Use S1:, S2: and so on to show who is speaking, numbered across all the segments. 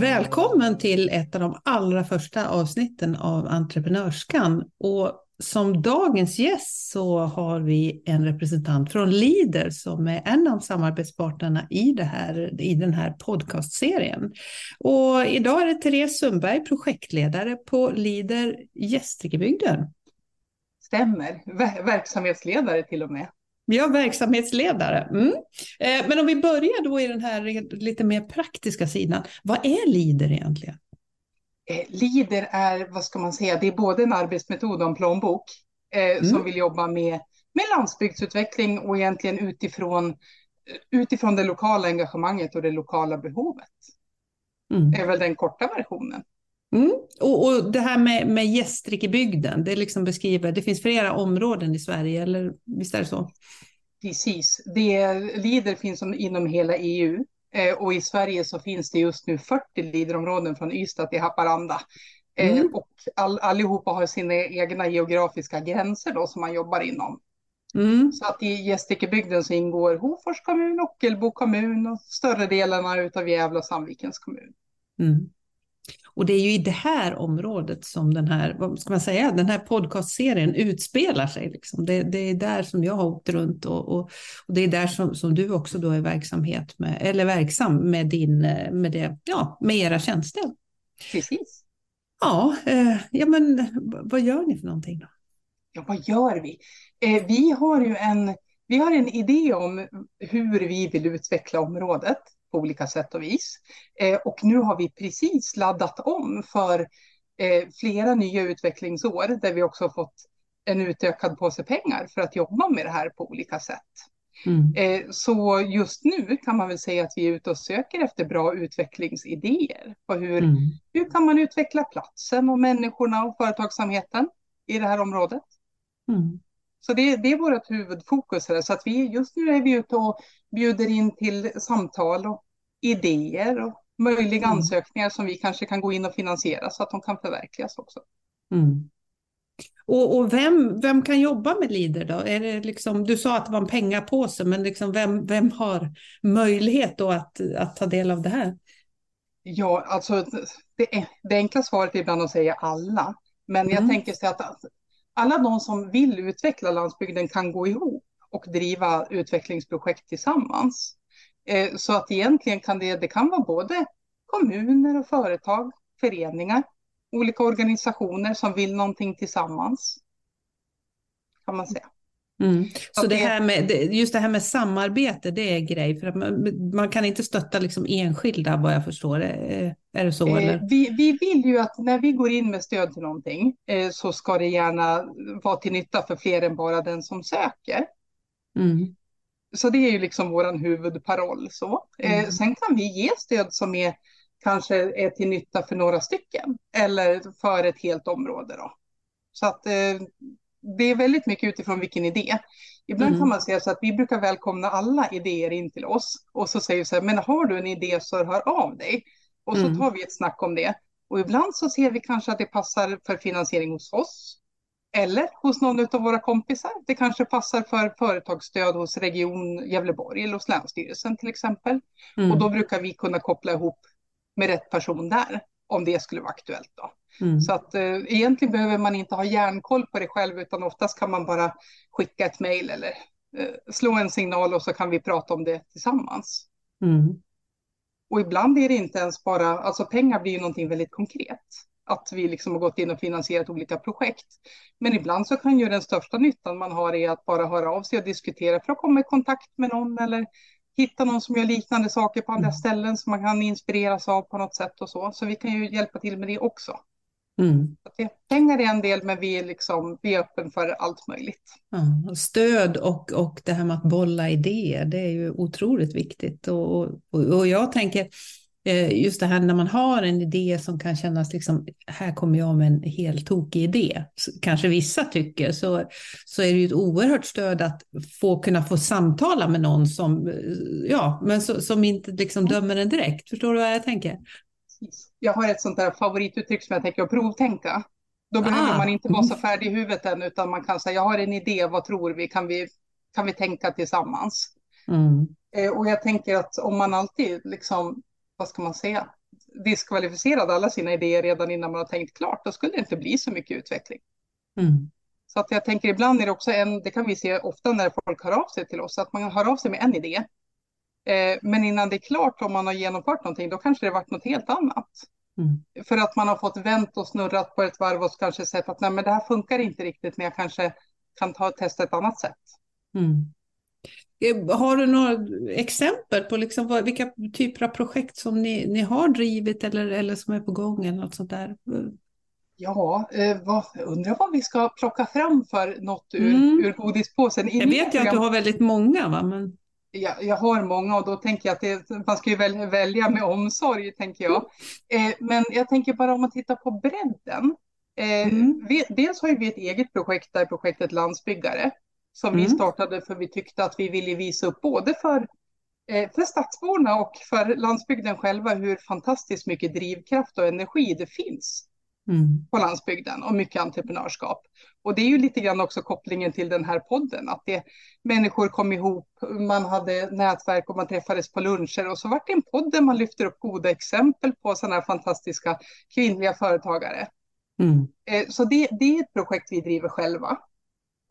S1: Välkommen till ett av de allra första avsnitten av Entreprenörskan. Och som dagens gäst så har vi en representant från Leader som är en av samarbetspartnerna i, det här, i den här podcastserien. Och idag är det Therese Sundberg, projektledare på Leader Gästrikebygden.
S2: Stämmer, Ver verksamhetsledare till och med.
S1: Ja, verksamhetsledare. Mm. Eh, men om vi börjar då i den här lite mer praktiska sidan. Vad är LIDER egentligen?
S2: Eh, LIDER är, vad ska man säga, det är både en arbetsmetod och en plånbok eh, mm. som vill jobba med, med landsbygdsutveckling och egentligen utifrån, utifrån det lokala engagemanget och det lokala behovet. Mm. är väl den korta versionen.
S1: Mm. Och, och, det här med, med Gästrikebygden, det liksom beskriver, det finns flera områden i Sverige, eller visst är det så?
S2: Precis, det LIDER finns inom hela EU eh, och i Sverige så finns det just nu 40 LIDER-områden från Ystad till Haparanda. Eh, mm. Och all, allihopa har sina egna geografiska gränser då som man jobbar inom. Mm. Så att i Gästrikebygden så ingår Hofors kommun, Ockelbo kommun och större delarna av Gävle och Sandvikens kommun. Mm.
S1: Och det är ju i det här området som den här, vad ska man säga, den här podcastserien utspelar sig. Liksom. Det, det, är där som jag har åkt runt och, och, och, det är där som, som du också då är verksamhet med, eller verksam med, din, med, det, ja, med era tjänster.
S2: Precis.
S1: Ja, eh, ja, men vad gör ni för någonting då?
S2: Ja, vad gör vi? Eh, vi har ju en, vi har en idé om hur vi vill utveckla området på olika sätt och vis. Eh, och nu har vi precis laddat om för eh, flera nya utvecklingsår där vi också har fått en utökad påse pengar för att jobba med det här på olika sätt. Mm. Eh, så just nu kan man väl säga att vi är ute och söker efter bra utvecklingsidéer på hur, mm. hur kan man utveckla platsen och människorna och företagsamheten i det här området. Mm. Så det, det är vårt huvudfokus här. Så att vi, just nu är vi ute och bjuder in till samtal och idéer och möjliga mm. ansökningar som vi kanske kan gå in och finansiera så att de kan förverkligas också. Mm.
S1: Och, och, vem, vem kan jobba med Leader då? Är det liksom, du sa att det var en pengapåse, men liksom vem, vem har möjlighet då att, att ta del av det här?
S2: Ja, alltså det, det enkla svaret är ibland att säga alla. Men mm. jag tänker så att alla de som vill utveckla landsbygden kan gå ihop och driva utvecklingsprojekt tillsammans. Eh, så att egentligen kan det, det kan vara både kommuner och företag, föreningar, olika organisationer som vill någonting tillsammans. Kan man säga.
S1: Mm. Så det här med, just det här med samarbete, det är grej, för att man, man kan inte stötta liksom enskilda vad jag förstår. Är, är det så? Eh, eller?
S2: Vi, vi vill ju att när vi går in med stöd till någonting eh, så ska det gärna vara till nytta för fler än bara den som söker. Mm. Så det är ju liksom vår huvudparoll. Så. Eh, mm. sen kan vi ge stöd som är kanske är till nytta för några stycken eller för ett helt område. Då. Så att eh, det är väldigt mycket utifrån vilken idé. Ibland mm. kan man säga så att vi brukar välkomna alla idéer in till oss och så säger vi så här, men har du en idé så hör av dig. Och så mm. tar vi ett snack om det. Och ibland så ser vi kanske att det passar för finansiering hos oss. Eller hos någon av våra kompisar. Det kanske passar för företagsstöd hos Region Gävleborg eller hos Länsstyrelsen till exempel. Mm. Och då brukar vi kunna koppla ihop med rätt person där om det skulle vara aktuellt. Då. Mm. Så att eh, egentligen behöver man inte ha järnkoll på det själv utan oftast kan man bara skicka ett mejl eller eh, slå en signal och så kan vi prata om det tillsammans. Mm. Och ibland är det inte ens bara, alltså pengar blir ju någonting väldigt konkret. Att vi liksom har gått in och finansierat olika projekt. Men ibland så kan ju den största nyttan man har är att bara höra av sig och diskutera för att komma i kontakt med någon eller hitta någon som gör liknande saker på andra mm. ställen som man kan inspireras av på något sätt och så. Så vi kan ju hjälpa till med det också. Mm. Det, pengar är en del, men vi är, liksom, vi är öppen för allt möjligt.
S1: Ja, stöd och, och det här med att bolla idéer, det är ju otroligt viktigt. Och, och, och jag tänker, eh, just det här när man har en idé som kan kännas liksom, här kommer jag med en helt tokig idé, kanske vissa tycker, så, så är det ju ett oerhört stöd att få kunna få samtala med någon som, ja, men så, som inte liksom dömer en direkt. Förstår du vad jag tänker?
S2: Jag har ett sånt där favorituttryck som jag tänker att provtänka. Då behöver ah. man inte vara så färdig i huvudet än, utan man kan säga, jag har en idé, vad tror vi, kan vi, kan vi tänka tillsammans? Mm. Eh, och jag tänker att om man alltid, liksom, vad ska man säga, diskvalificerade alla sina idéer redan innan man har tänkt klart, då skulle det inte bli så mycket utveckling. Mm. Så att jag tänker ibland är det också en, det kan vi se ofta när folk hör av sig till oss, att man hör av sig med en idé. Eh, men innan det är klart om man har genomfört någonting, då kanske det varit något helt annat. Mm. För att man har fått vänt och snurrat på ett varv och kanske sett att nej, men det här funkar inte riktigt, men jag kanske kan ta, testa ett annat sätt. Mm.
S1: Eh, har du några exempel på liksom vad, vilka typer av projekt som ni, ni har drivit eller, eller som är på gång eller något sånt där?
S2: Ja, eh, vad, undrar vad vi ska plocka fram för något ur, mm. ur godispåsen.
S1: I jag vet ju att du har väldigt många. Va? Men...
S2: Jag, jag har många och då tänker jag att det, man ska ju väl, välja med omsorg, tänker jag. Eh, men jag tänker bara om man tittar på bredden. Eh, mm. vi, dels har vi ett eget projekt där projektet Landsbyggare som mm. vi startade för vi tyckte att vi ville visa upp både för, eh, för stadsborna och för landsbygden själva hur fantastiskt mycket drivkraft och energi det finns mm. på landsbygden och mycket entreprenörskap. Och det är ju lite grann också kopplingen till den här podden, att det, människor kom ihop, man hade nätverk och man träffades på luncher och så vart det en podd där man lyfter upp goda exempel på sådana här fantastiska kvinnliga företagare. Mm. Eh, så det, det är ett projekt vi driver själva.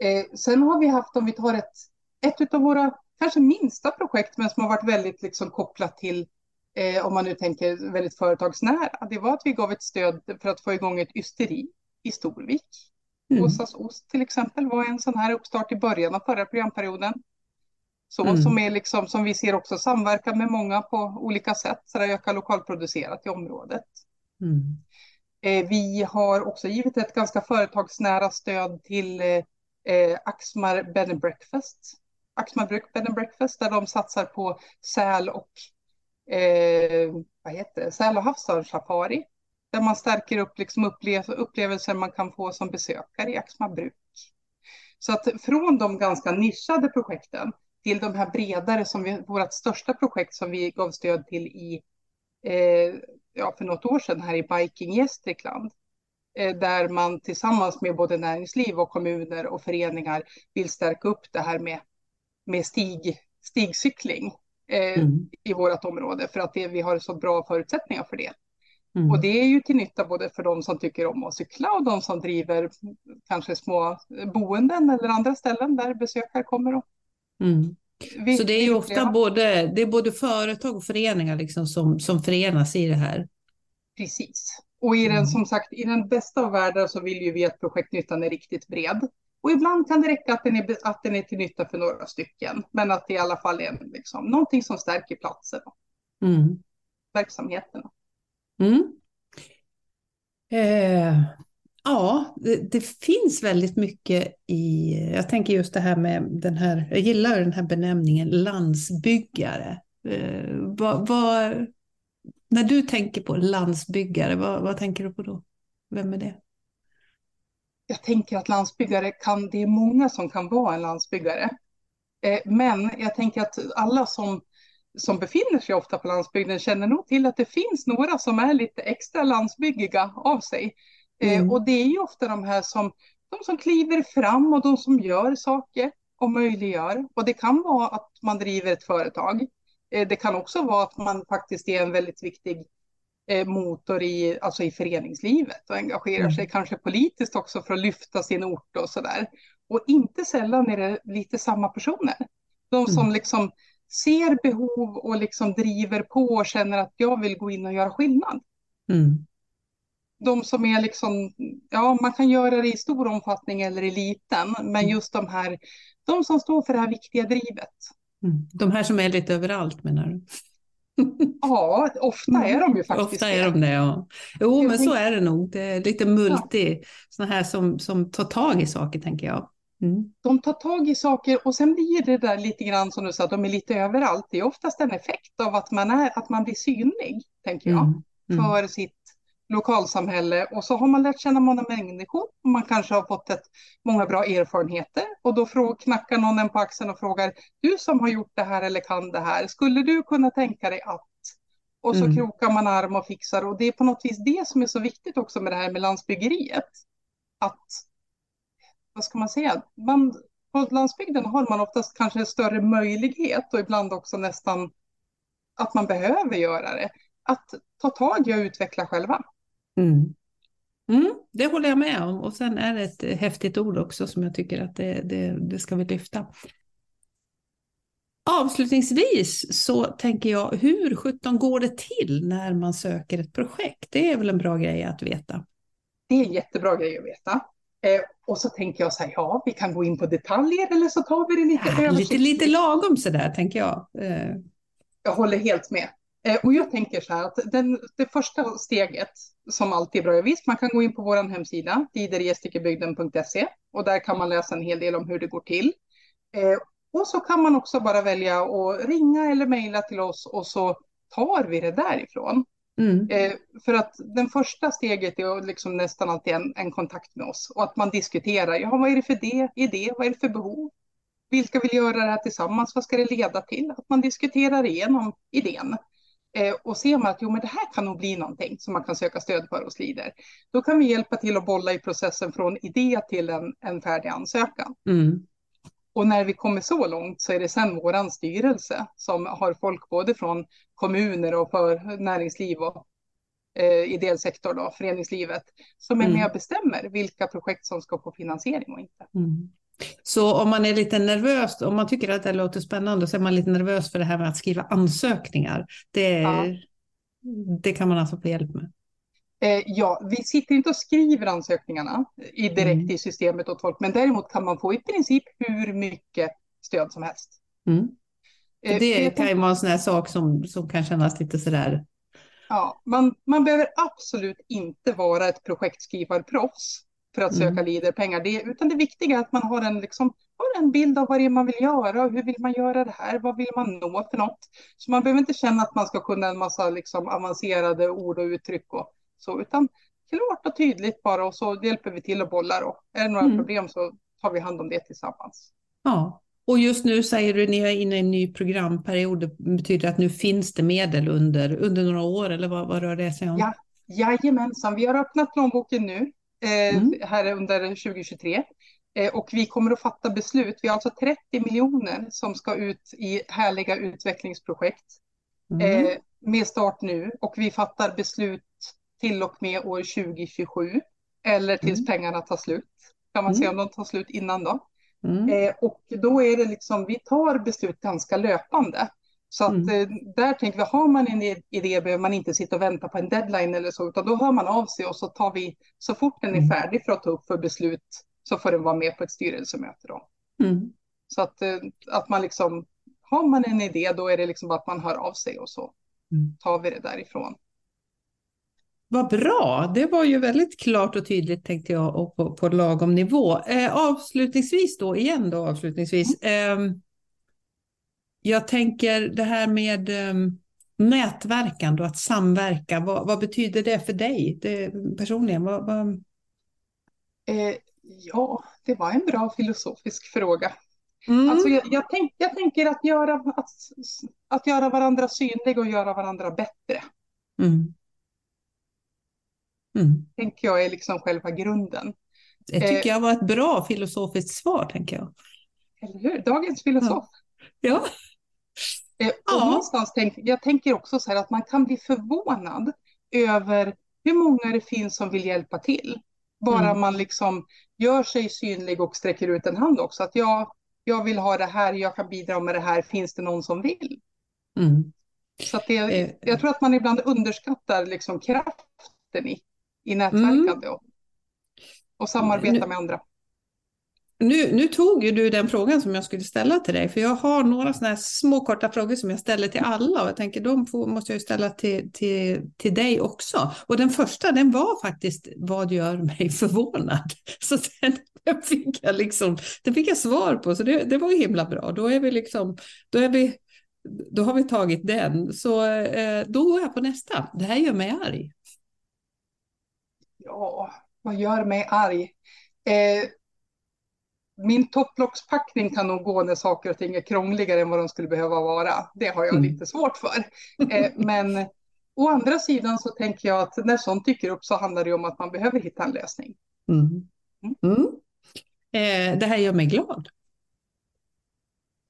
S2: Eh, sen har vi haft, om vi tar ett, ett av våra kanske minsta projekt, men som har varit väldigt liksom kopplat till, eh, om man nu tänker väldigt företagsnära, det var att vi gav ett stöd för att få igång ett ysteri i Storvik. Mm. Åsas Ost till exempel var en sån här uppstart i början av förra programperioden. Så mm. som är liksom, som vi ser också samverkan med många på olika sätt, så det ökar lokalproducerat i området. Mm. Eh, vi har också givit ett ganska företagsnära stöd till eh, eh, Axmar Bed and Breakfast. Axmar Bed and Breakfast där de satsar på säl och eh, vad heter det? säl och havsörnssafari. Där man stärker upp liksom upplev upplevelser man kan få som besökare i Axmar bruk. Så att från de ganska nischade projekten till de här bredare som vi, vårt största projekt som vi gav stöd till i, eh, ja, för något år sedan här i Biking Gästrikland. Eh, där man tillsammans med både näringsliv och kommuner och föreningar vill stärka upp det här med, med stig, stigcykling eh, mm. i vårt område för att det, vi har så bra förutsättningar för det. Mm. Och det är ju till nytta både för de som tycker om att cykla och de som driver kanske små boenden eller andra ställen där besökare kommer. Och...
S1: Mm. Vi, så det är ju ofta både, det är både företag och föreningar liksom som, som förenas i det här?
S2: Precis. Och i den, mm. som sagt, i den bästa av världar så vill ju vi att projektnyttan är riktigt bred. Och ibland kan det räcka att den är, att den är till nytta för några stycken, men att det i alla fall är liksom, någonting som stärker platsen och mm. verksamheterna. Mm.
S1: Eh, ja, det, det, finns väldigt mycket i, jag tänker just det här med den här, jag gillar den här benämningen landsbyggare. Eh, vad, vad, när du tänker på landsbyggare, vad, vad tänker du på då? Vem är det?
S2: Jag tänker att landsbyggare kan, det är många som kan vara en landsbyggare. Eh, men jag tänker att alla som, som befinner sig ofta på landsbygden känner nog till att det finns några som är lite extra landsbyggiga av sig. Eh, mm. Och det är ju ofta de här som, de som kliver fram och de som gör saker och möjliggör. Och det kan vara att man driver ett företag. Eh, det kan också vara att man faktiskt är en väldigt viktig eh, motor i, alltså i föreningslivet och engagerar mm. sig kanske politiskt också för att lyfta sin ort och så där. Och inte sällan är det lite samma personer. De som mm. liksom ser behov och liksom driver på och känner att jag vill gå in och göra skillnad. Mm. De som är liksom, ja man kan göra det i stor omfattning eller i liten, men mm. just de här, de som står för det här viktiga drivet.
S1: Mm. De här som är lite överallt menar du?
S2: Ja, ofta är de ju faktiskt
S1: Ofta är de det, ja. Jo, men så är det nog. Det är lite multi, ja. sådana här som, som tar tag i saker, tänker jag.
S2: Mm. De tar tag i saker och sen blir det där lite grann som du sa, de är lite överallt. Det är oftast en effekt av att man, är, att man blir synlig, tänker jag, mm. Mm. för sitt lokalsamhälle och så har man lärt känna många människor och man kanske har fått ett, många bra erfarenheter och då frå, knackar någon en på axeln och frågar du som har gjort det här eller kan det här, skulle du kunna tänka dig att? Och så mm. krokar man arm och fixar och det är på något vis det som är så viktigt också med det här med landsbyggeriet. Att, vad ska man säga, man, på landsbygden har man oftast kanske en större möjlighet och ibland också nästan att man behöver göra det att ta tag i och utveckla själva.
S1: Mm. Mm, det håller jag med om och sen är det ett häftigt ord också som jag tycker att det, det, det ska vi lyfta. Avslutningsvis så tänker jag, hur sjutton går det till när man söker ett projekt? Det är väl en bra grej att veta?
S2: Det är en jättebra grej att veta. Eh, och så tänker jag så här, ja, vi kan gå in på detaljer eller så tar vi det lite
S1: ja, Lite, lite lagom sådär, tänker jag. Eh.
S2: Jag håller helt med. Eh, och jag tänker så här att den, det första steget som alltid är bra, visst man kan gå in på vår hemsida, tidergästrikebygden.se och där kan man läsa en hel del om hur det går till. Eh, och så kan man också bara välja att ringa eller mejla till oss och så tar vi det därifrån. Mm. Eh, för att den första steget är liksom nästan alltid en, en, kontakt med oss och att man diskuterar. Ja, vad är det för det, idé? Vad är det för behov? Vilka vill göra det här tillsammans? Vad ska det leda till? Att man diskuterar igenom idén. Eh, och ser man att jo, men det här kan nog bli någonting som man kan söka stöd för hos Lider. Då kan vi hjälpa till att bolla i processen från idé till en, en färdig ansökan. Mm. Och när vi kommer så långt så är det sen våran styrelse som har folk både från kommuner och för näringsliv och eh, ideell sektor, då, föreningslivet, som är mm. med och bestämmer vilka projekt som ska få finansiering och inte. Mm.
S1: Så om man är lite nervös, om man tycker att det låter spännande, så är man lite nervös för det här med att skriva ansökningar. Det, ja. det kan man alltså få hjälp med.
S2: Eh, ja, vi sitter inte och skriver ansökningarna i direkt mm. i systemet åt folk, men däremot kan man få i princip hur mycket stöd som helst.
S1: Mm. Eh, det kan ju vara en sån här sak som, som kan kännas lite sådär.
S2: Ja, man, man behöver absolut inte vara ett projektskrivarproffs för att söka mm. LIDER-pengar, det, utan det viktiga är att man har en, liksom, har en bild av vad det är man vill göra och hur vill man göra det här, vad vill man nå för något. Så man behöver inte känna att man ska kunna en massa liksom, avancerade ord och uttryck och så, utan klart och tydligt bara och så hjälper vi till och bollar och är det några mm. problem så tar vi hand om det tillsammans.
S1: Ja, och just nu säger du ni är inne i en ny programperiod. Det betyder att nu finns det medel under, under några år eller vad, vad rör det sig om?
S2: Ja, jajamensan, vi har öppnat plånboken nu eh, mm. här under 2023 eh, och vi kommer att fatta beslut. Vi har alltså 30 miljoner som ska ut i härliga utvecklingsprojekt mm. eh, med start nu och vi fattar beslut till och med år 2027 eller tills mm. pengarna tar slut. Kan man mm. se om de tar slut innan då. Mm. Eh, och då är det liksom, vi tar beslut ganska löpande. Så att mm. eh, där tänker vi, har man en idé behöver man inte sitta och vänta på en deadline eller så, utan då hör man av sig och så tar vi, så fort den är mm. färdig för att ta upp för beslut, så får den vara med på ett styrelsemöte då. Mm. Så att, eh, att man liksom, har man en idé, då är det liksom att man hör av sig och så tar vi det därifrån.
S1: Vad bra, det var ju väldigt klart och tydligt tänkte jag och på, på lagom nivå. Eh, avslutningsvis då, igen då avslutningsvis. Eh, jag tänker det här med eh, nätverkande och att samverka, vad, vad, betyder det för dig det, personligen? Vad, vad...
S2: Eh, ja, det var en bra filosofisk fråga. Mm. Alltså jag, jag, tänk, jag tänker att göra, att, att göra varandra synliga och göra varandra bättre. Mm. Mm. Tänker jag är liksom själva grunden.
S1: Det tycker eh, jag var ett bra filosofiskt svar, tänker jag.
S2: Eller hur? Dagens filosof.
S1: Ja.
S2: ja. Eh, ja. Någonstans tänk, jag tänker också så här att man kan bli förvånad över hur många det finns som vill hjälpa till. Bara mm. man liksom gör sig synlig och sträcker ut en hand också. Att jag, jag vill ha det här, jag kan bidra med det här, finns det någon som vill? Mm. Så det, eh. jag tror att man ibland underskattar liksom kraften i i nätverkande mm. och, och samarbeta nu, med andra.
S1: Nu, nu tog ju du den frågan som jag skulle ställa till dig, för jag har några sådana här små korta frågor som jag ställer till alla och jag tänker de får, måste jag ställa till, till, till dig också. Och den första den var faktiskt vad gör mig förvånad? Så den, den fick jag liksom, den fick jag svar på, så det, det var ju himla bra. Då är vi liksom, då är vi då har vi tagit den. Så eh, då går jag på nästa. Det här gör mig arg
S2: ja, vad gör mig arg? Eh, min topplockspackning kan nog gå när saker och ting är krångligare än vad de skulle behöva vara. Det har jag mm. lite svårt för. Eh, men å andra sidan så tänker jag att när sånt dyker upp så handlar det om att man behöver hitta en lösning. Mm.
S1: Mm. Eh, det här gör mig glad.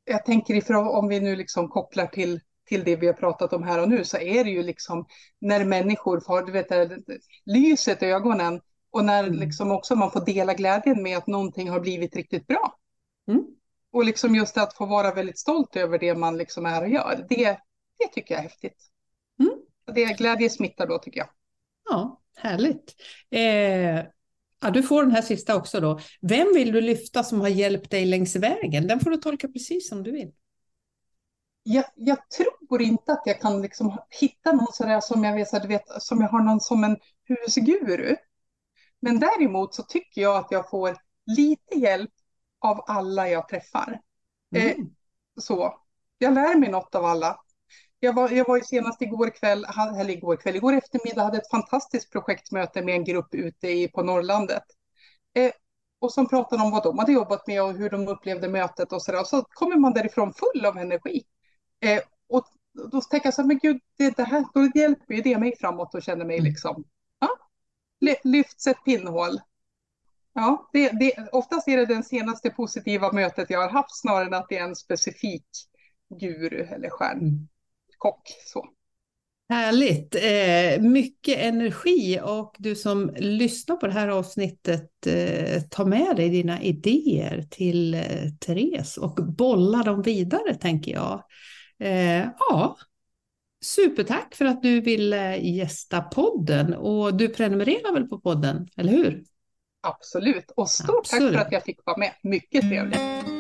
S2: Jag tänker ifrån om vi nu liksom kopplar till till det vi har pratat om här och nu så är det ju liksom när människor får du vet, lyset i ögonen och när mm. liksom också man får dela glädjen med att någonting har blivit riktigt bra. Mm. Och liksom just att få vara väldigt stolt över det man liksom är och gör, det, det tycker jag är häftigt. Mm. Det glädje smittar då tycker jag.
S1: Ja, härligt. Eh, ja, du får den här sista också då. Vem vill du lyfta som har hjälpt dig längs vägen? Den får du tolka precis som du vill.
S2: Jag, jag tror inte att jag kan liksom hitta någon sådär som jag vet, du vet, som jag har någon som en husguru. Men däremot så tycker jag att jag får lite hjälp av alla jag träffar. Mm. Eh, så. Jag lär mig något av alla. Jag var, jag var ju senast igår kväll, eller igår kväll, igår eftermiddag hade ett fantastiskt projektmöte med en grupp ute i, på Norrlandet. Eh, och som pratade om vad de hade jobbat med och hur de upplevde mötet och sådär. Så kommer man därifrån full av energi. Eh, och då tänker jag så här, men gud, det, det här, då hjälper ju det mig framåt och känner mig mm. liksom, ja, lyfts ett pinnhål. Ja, det, det, oftast är det den senaste positiva mötet jag har haft snarare än att det är en specifik guru eller stjärnkock. Så.
S1: Härligt! Eh, mycket energi och du som lyssnar på det här avsnittet, eh, ta med dig dina idéer till eh, Therese och bolla dem vidare tänker jag. Eh, ja, supertack för att du ville gästa podden och du prenumererar väl på podden, eller hur?
S2: Absolut, och stort Absolut. tack för att jag fick vara med. Mycket trevligt.